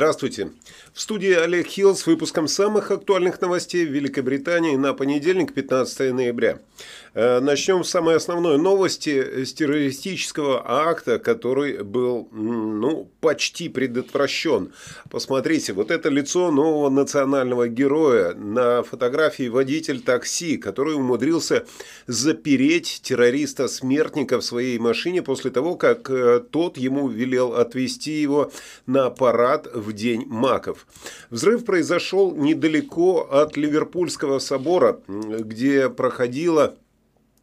Здравствуйте. В студии Олег Хилл с выпуском самых актуальных новостей в Великобритании на понедельник, 15 ноября. Э, начнем с самой основной новости с террористического акта, который был ну, почти предотвращен. Посмотрите, вот это лицо нового национального героя. На фотографии водитель такси, который умудрился запереть террориста-смертника в своей машине после того, как э, тот ему велел отвезти его на парад в День маков. Взрыв произошел недалеко от Ливерпульского собора, где проходила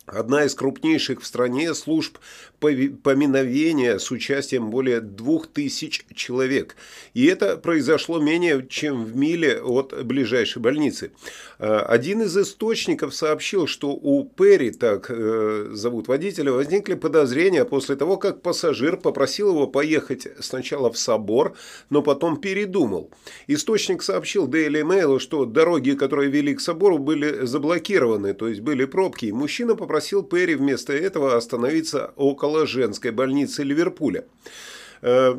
одна из крупнейших в стране служб поминовения с участием более двух тысяч человек. И это произошло менее чем в миле от ближайшей больницы. Э, один из источников сообщил, что у Перри, так э, зовут водителя, возникли подозрения после того, как пассажир попросил его поехать сначала в собор, но потом передумал. Источник сообщил Daily Mail, что дороги, которые вели к собору, были заблокированы, то есть были пробки, и мужчина попросил Перри вместо этого остановиться около около женской больницы Ливерпуля. Э,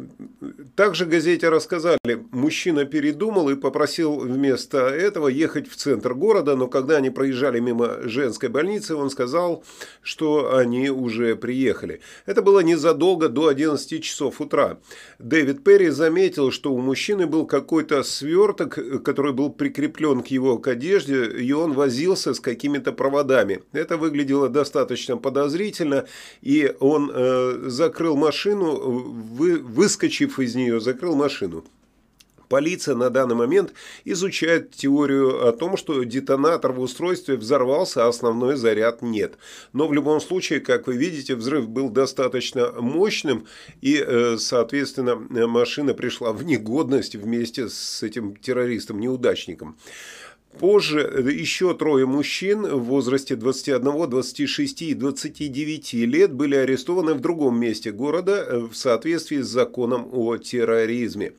также газете рассказали, мужчина передумал и попросил вместо этого ехать в центр города, но когда они проезжали мимо женской больницы, он сказал, что они уже приехали. Это было незадолго до 11 часов утра. Дэвид Перри заметил, что у мужчины был какой-то сверток, который был прикреплен к его к одежде, и он возился с какими-то проводами. Это выглядело достаточно подозрительно, и он э, закрыл машину, вы вы, выскочив из нее, закрыл машину. Полиция на данный момент изучает теорию о том, что детонатор в устройстве взорвался, а основной заряд нет. Но в любом случае, как вы видите, взрыв был достаточно мощным, и, э, соответственно, машина пришла в негодность вместе с этим террористом-неудачником. Позже еще трое мужчин в возрасте 21, 26 и 29 лет были арестованы в другом месте города э, в соответствии с законом о терроризме.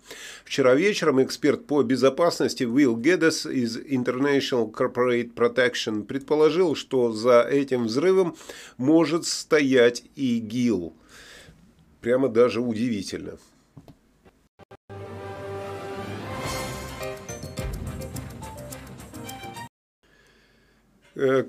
Вчера вечером эксперт по безопасности Уилл Гедес из International Corporate Protection предположил, что за этим взрывом может стоять ИГИЛ. Прямо даже удивительно.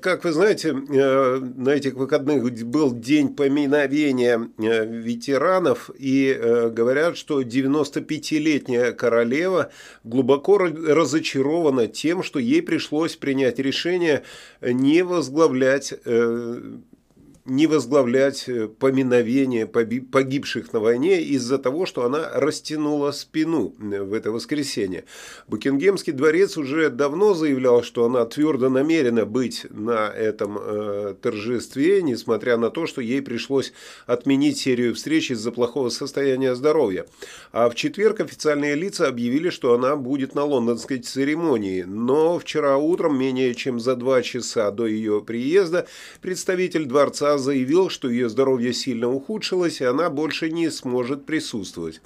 Как вы знаете, э, на этих выходных был день поминовения э, ветеранов, и говорят, что 95-летняя королева глубоко разочарована тем, что ей пришлось принять решение не возглавлять не возглавлять э, поминовение погибших на войне из-за того, что она растянула спину э, в это воскресенье. Букингемский дворец уже давно заявлял, что она твердо намерена быть на этом э, торжестве, несмотря на то, что ей пришлось отменить серию встреч из-за плохого состояния здоровья. А в четверг официальные лица объявили, что она будет на лондонской церемонии. Но вчера утром, менее чем за два часа до ее приезда, представитель дворца заявил, что ее здоровье сильно ухудшилось, и она больше не сможет присутствовать.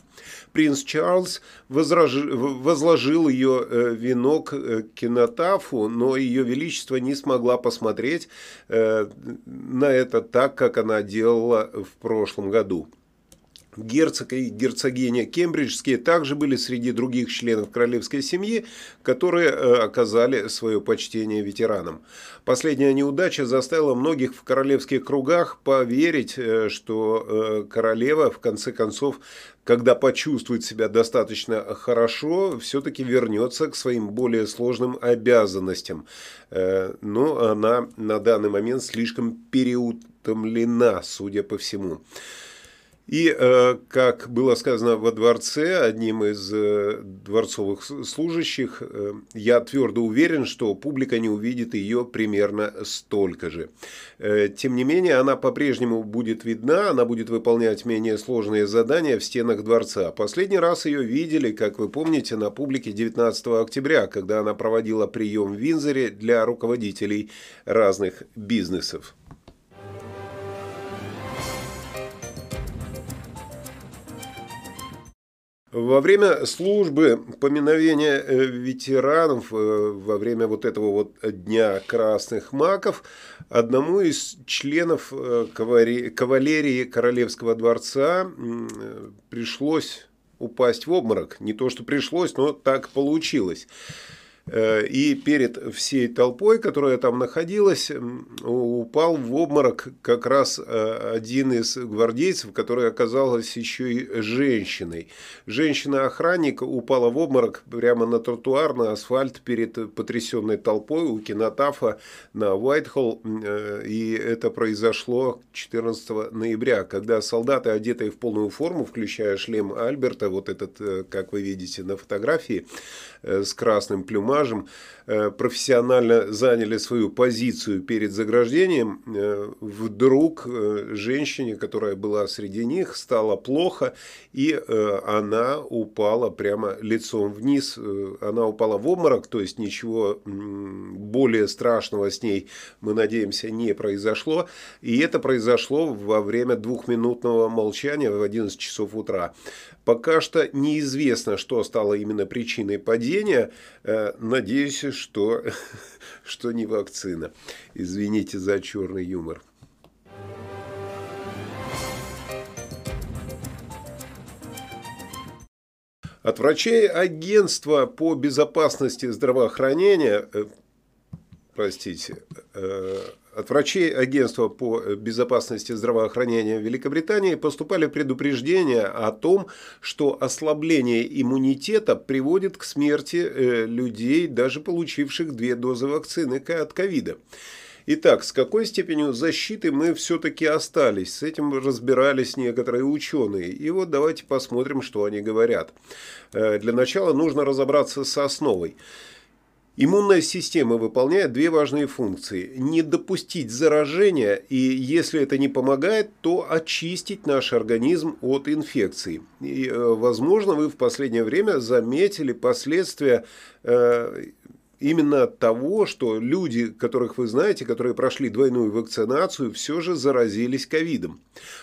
Принц Чарльз возраж... возложил ее э, венок э, к кинотафу, но ее величество не смогла посмотреть э, на это так, как она делала в прошлом году. Герцог и герцогиня Кембриджские также были среди других членов королевской семьи, которые э, оказали свое почтение ветеранам. Последняя неудача заставила многих в королевских кругах поверить, э, что э, королева в конце концов, когда почувствует себя достаточно хорошо, все-таки вернется к своим более сложным обязанностям. Но она на данный момент слишком переутомлена, судя по всему. И, э, как было сказано во дворце, одним из э, дворцовых служащих, э, я твердо уверен, что публика не увидит ее примерно столько же. Тем не менее, она по-прежнему будет видна, она будет выполнять менее сложные задания в стенах дворца. Последний раз ее видели, как вы помните, на публике 19 октября, когда она проводила прием в Винзоре для руководителей разных бизнесов. Во время службы поминовения э, ветеранов, э, во время вот этого вот Дня Красных Маков, одному из членов э, кавалерии Королевского дворца пришлось упасть в обморок. Не то, что пришлось, но так получилось. Э, и перед всей толпой, которая там находилась, упал в обморок как раз э, один из гвардейцев, который оказалась еще и женщиной. Женщина-охранник упала в обморок прямо на тротуар, на асфальт перед потрясенной толпой у кинотафа на Уайтхолл. Э, и это произошло 14 ноября, когда солдаты, одетые в полную форму, включая шлем Альберта, вот этот, как вы видите на фотографии, с красным плюмажем, э, профессионально заняли свою позицию перед заграждением, э, вдруг э, женщине, которая была среди них, стало плохо, и она упала прямо лицом вниз. Она упала в обморок, то есть ничего более страшного с ней, мы надеемся, не произошло. И это произошло во время двухминутного молчания в 11 часов утра. Пока что неизвестно, что стало именно причиной падения. Э, надеюсь, что, что не вакцина. Извините за черный юмор. От врачей агентства по безопасности здравоохранения, э, простите, э, от врачей Агентства по безопасности здравоохранения Великобритании поступали предупреждения о том, что ослабление иммунитета приводит к смерти э, людей, даже получивших две дозы вакцины от ковида. Итак, с какой степенью защиты мы все-таки остались? С этим разбирались некоторые ученые. И вот давайте посмотрим, что они говорят. Э, для начала нужно разобраться с основой. Иммунная система выполняет две важные функции. Не допустить заражения и, если это не помогает, то очистить наш организм от инфекции. И, э, возможно, вы в последнее время заметили последствия э, именно от того, что люди, которых вы знаете, которые прошли двойную вакцинацию, все же заразились ковидом.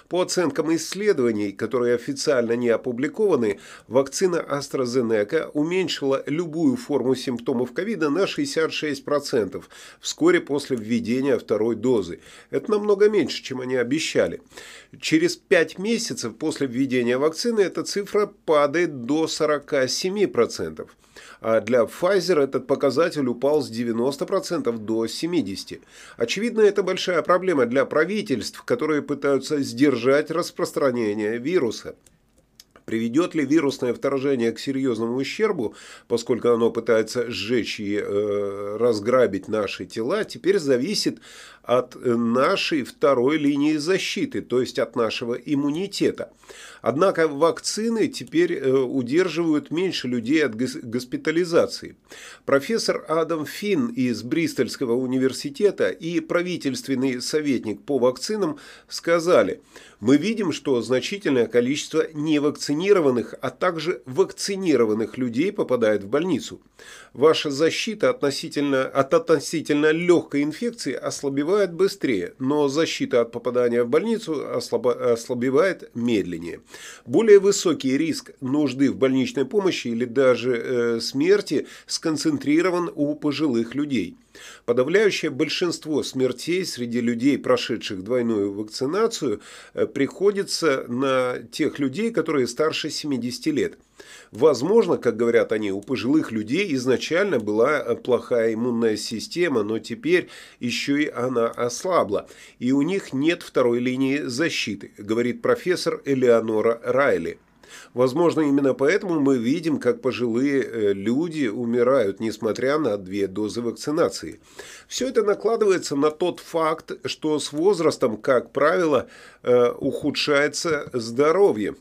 По оценкам исследований, которые официально не опубликованы, вакцина AstraZeneca уменьшила любую форму симптомов ковида на 66% вскоре после введения второй дозы. Это намного меньше, чем они обещали. Через 5 месяцев после введения вакцины эта цифра падает до 47%. А для Pfizer этот показатель упал с 90% до 70%. Очевидно, это большая проблема для правительств, которые пытаются сдержать распространение вируса. Приведет ли вирусное вторжение к серьезному ущербу, поскольку оно пытается сжечь и э, разграбить наши тела, теперь зависит от нашей второй линии защиты, то есть от нашего иммунитета. Однако вакцины теперь э, удерживают меньше людей от госпитализации. Профессор Адам Финн из Бристольского университета и правительственный советник по вакцинам сказали, мы видим, что значительное количество невакцинированных, а также вакцинированных людей попадает в больницу. Ваша защита относительно, от относительно легкой инфекции ослабевает быстрее, но защита от попадания в больницу ослабевает медленнее. Более высокий риск нужды в больничной помощи или даже э, смерти сконцентрирован у пожилых людей. Подавляющее большинство смертей среди людей, прошедших двойную вакцинацию, э, приходится на тех людей, которые старше 70 лет. Возможно, как говорят они, у пожилых людей изначально была э, плохая иммунная система, но теперь еще и она ослабла, и у них нет второй линии защиты, говорит профессор Элеонора Райли. Возможно, именно поэтому мы видим, как пожилые э, люди умирают, несмотря на две дозы вакцинации. Все это накладывается на тот факт, что с возрастом, как правило, э, ухудшается здоровье.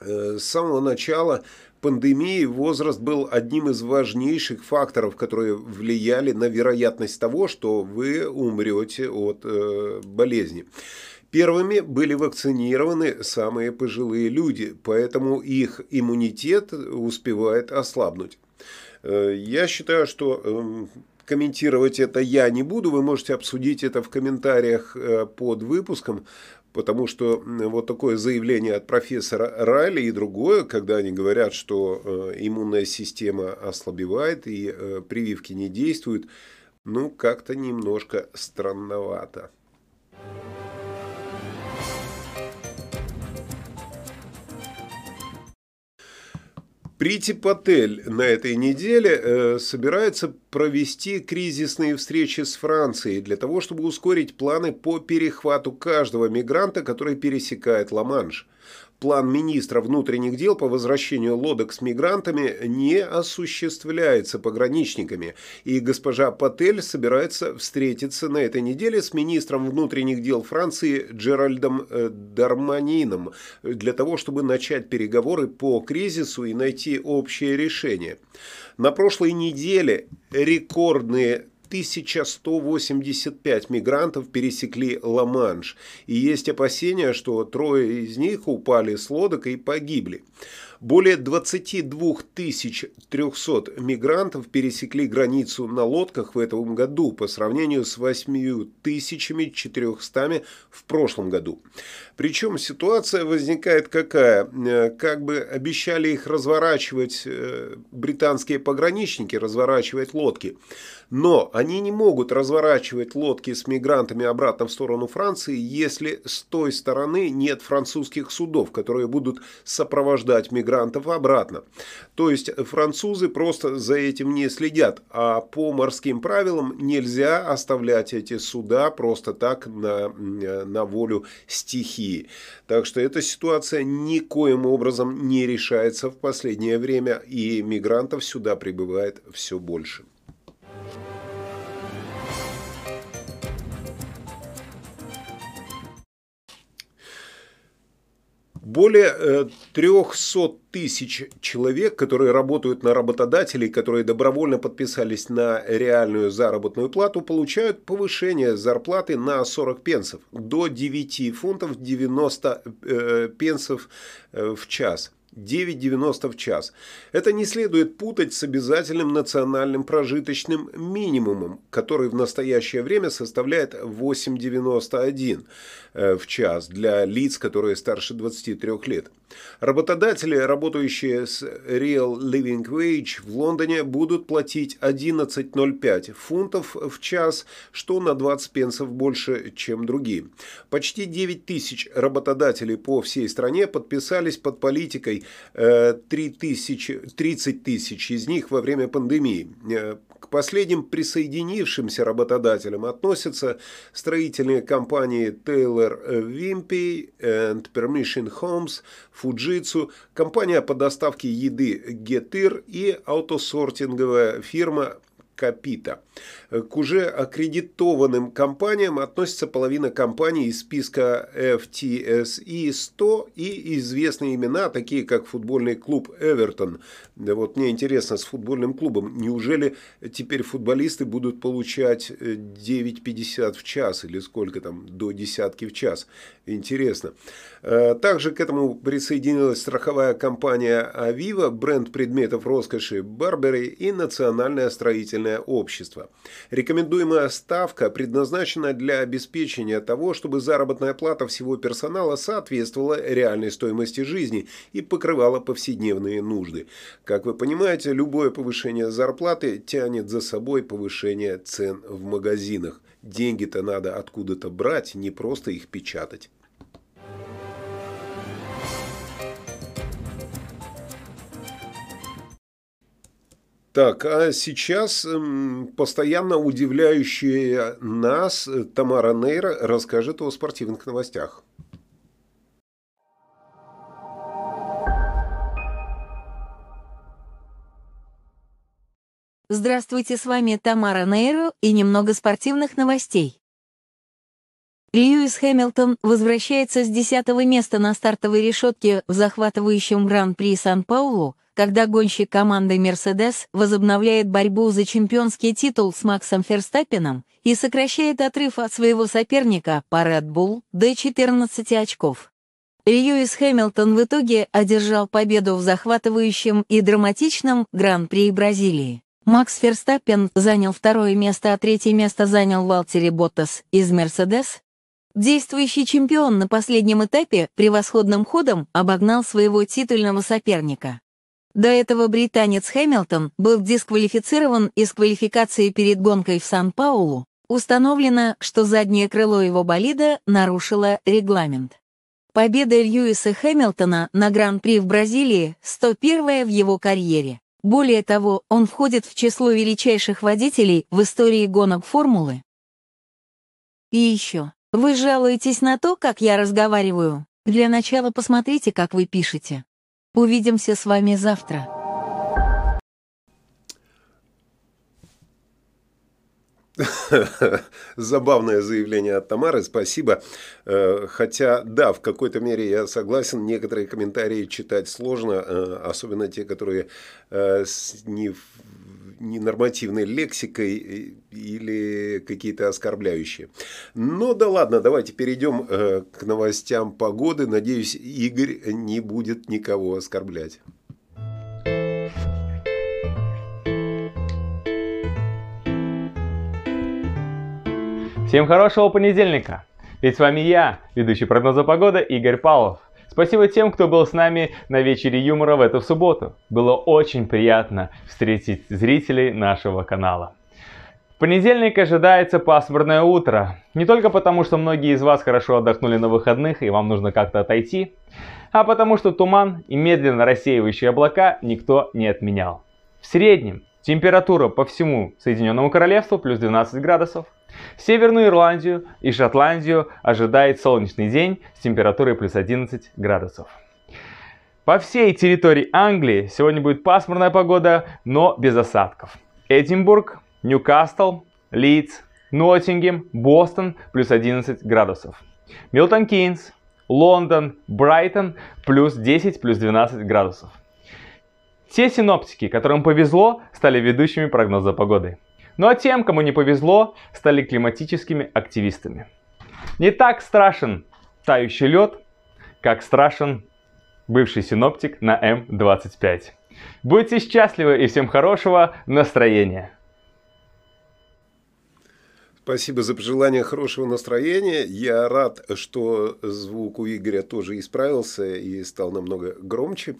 Э, с самого начала пандемии возраст был одним из важнейших факторов, которые влияли на вероятность того, что вы умрете от болезни. Первыми были вакцинированы самые пожилые люди, поэтому их иммунитет успевает ослабнуть. Э, я считаю, что эм, комментировать это я не буду, вы можете обсудить это в комментариях э, под выпуском, потому что вот такое заявление от профессора Райли и другое, когда они говорят, что э, иммунная система ослабевает и прививки не действуют, ну как-то немножко странновато. Прити Патель на этой неделе э, собирается провести кризисные встречи с Францией для того, чтобы ускорить планы по перехвату каждого мигранта, который пересекает Ла-Манш план министра внутренних дел по возвращению лодок с мигрантами не осуществляется пограничниками, и госпожа Патель собирается встретиться на этой неделе с министром внутренних дел Франции Джеральдом э, Дарманином для того, чтобы начать переговоры по кризису и найти общее решение. На прошлой неделе рекордные 1185 мигрантов пересекли Ла-Манш, и есть опасения, что трое из них упали с лодок и погибли. Более 22 300 мигрантов пересекли границу на лодках в этом году по сравнению с 8 400 в прошлом году. Причем ситуация возникает какая? Э, как бы обещали их разворачивать э, британские пограничники, разворачивать лодки. Но они не могут разворачивать лодки с мигрантами обратно в сторону Франции, если с той стороны нет французских судов, которые будут сопровождать мигрантов обратно. То есть французы просто за этим не следят, а по морским правилам нельзя оставлять эти суда просто так на, на волю стихии. Так что эта ситуация никоим образом не решается в последнее время, и мигрантов сюда прибывает все больше. Более 300 э, тысяч человек, которые работают на работодателей, которые добровольно подписались на реальную заработную плату, получают повышение зарплаты на 40 пенсов до 9 фунтов 90 э, пенсов э, в час. 9,90 в час. Это не следует путать с обязательным национальным прожиточным минимумом, который в настоящее время составляет 8,91 э, в час для лиц, которые старше 23 лет. Работодатели, работающие с Real Living Wage в Лондоне, будут платить 11,05 фунтов в час, что на 20 пенсов больше, чем другие. Почти 9 тысяч работодателей по всей стране подписались под политикой 3 тысячи, 30 тысяч из них во время пандемии. Э, к последним присоединившимся работодателям относятся строительные компании Taylor Wimpey and Permission Homes, Fujitsu, компания по доставке еды Getir и аутосортинговая фирма Капита. К уже аккредитованным компаниям относится половина компаний из списка FTSE 100 и известные имена, такие как футбольный клуб Эвертон. Вот мне интересно, с футбольным клубом, неужели теперь футболисты будут получать 9,50 в час или сколько там, до десятки в час? Интересно. Э, также к этому присоединилась страховая компания Авива, бренд предметов роскоши Барбери и Национальное строительное общество. Рекомендуемая ставка предназначена для обеспечения того, чтобы заработная плата всего персонала соответствовала реальной стоимости жизни и покрывала повседневные нужды. Как вы понимаете, любое повышение зарплаты тянет за собой повышение цен в магазинах. Деньги-то надо откуда-то брать, не просто их печатать. Так, а сейчас постоянно удивляющая нас Тамара Нейра расскажет о спортивных новостях. Здравствуйте, с вами Тамара Нейро и немного спортивных новостей. Льюис Хэмилтон возвращается с 10 места на стартовой решетке в захватывающем Гран-при Сан-Паулу когда гонщик команды Mercedes возобновляет борьбу за чемпионский титул с Максом Ферстаппином и сокращает отрыв от своего соперника по Red Bull до 14 очков. Льюис Хэмилтон в итоге одержал победу в захватывающем и драматичном Гран-при Бразилии. Макс Ферстаппен занял второе место, а третье место занял Валтери Боттас из «Мерседес». Действующий чемпион на последнем этапе превосходным ходом обогнал своего титульного соперника. До этого британец Хэмилтон был дисквалифицирован из квалификации перед гонкой в Сан-Паулу. Установлено, что заднее крыло его болида нарушило регламент. Победа Льюиса Хэмилтона на Гран-при в Бразилии 101 в его карьере. Более того, он входит в число величайших водителей в истории гонок формулы. И еще, вы жалуетесь на то, как я разговариваю? Для начала посмотрите, как вы пишете. Увидимся с вами завтра. Забавное заявление от Тамары, спасибо. Э, хотя, да, в какой-то мере я согласен, некоторые комментарии читать сложно, э, особенно те, которые э, с ненормативной лексикой или какие-то оскорбляющие. Но да ладно, давайте перейдем к новостям погоды. Надеюсь, Игорь не будет никого оскорблять. Всем хорошего понедельника! Ведь с вами я, ведущий прогноза погоды Игорь Павлов. Спасибо тем, кто был с нами на вечере юмора в эту субботу. Было очень приятно встретить зрителей нашего канала. В понедельник ожидается пасмурное утро. Не только потому, что многие из вас хорошо отдохнули на выходных и вам нужно как-то отойти, а потому что туман и медленно рассеивающие облака никто не отменял. В среднем температура по всему Соединенному Королевству плюс 12 градусов, Северную Ирландию и Шотландию ожидает солнечный день с температурой плюс 11 градусов. По всей территории Англии сегодня будет пасмурная погода, но без осадков. Эдинбург, Ньюкасл, Лидс, Ноттингем, Бостон плюс 11 градусов. Милтон Кейнс, Лондон, Брайтон плюс 10 плюс 12 градусов. Те синоптики, которым повезло, стали ведущими прогноза погоды. Ну а тем, кому не повезло, стали климатическими активистами. Не так страшен тающий лед, как страшен бывший синоптик на М25. Будьте счастливы и всем хорошего настроения! Спасибо за пожелание хорошего настроения. Я рад, что звук у Игоря тоже исправился и стал намного громче.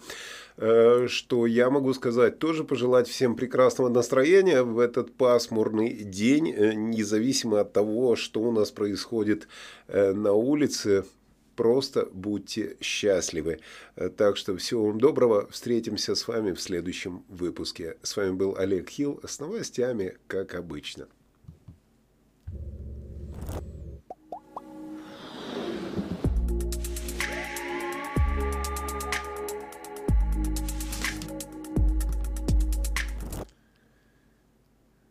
Э, что я могу сказать, тоже пожелать всем прекрасного настроения в этот пасмурный день, э, независимо от того, что у нас происходит э, на улице. Просто будьте счастливы. Так что всего вам доброго. Встретимся с вами в следующем выпуске. С вами был Олег Хилл с новостями, как обычно.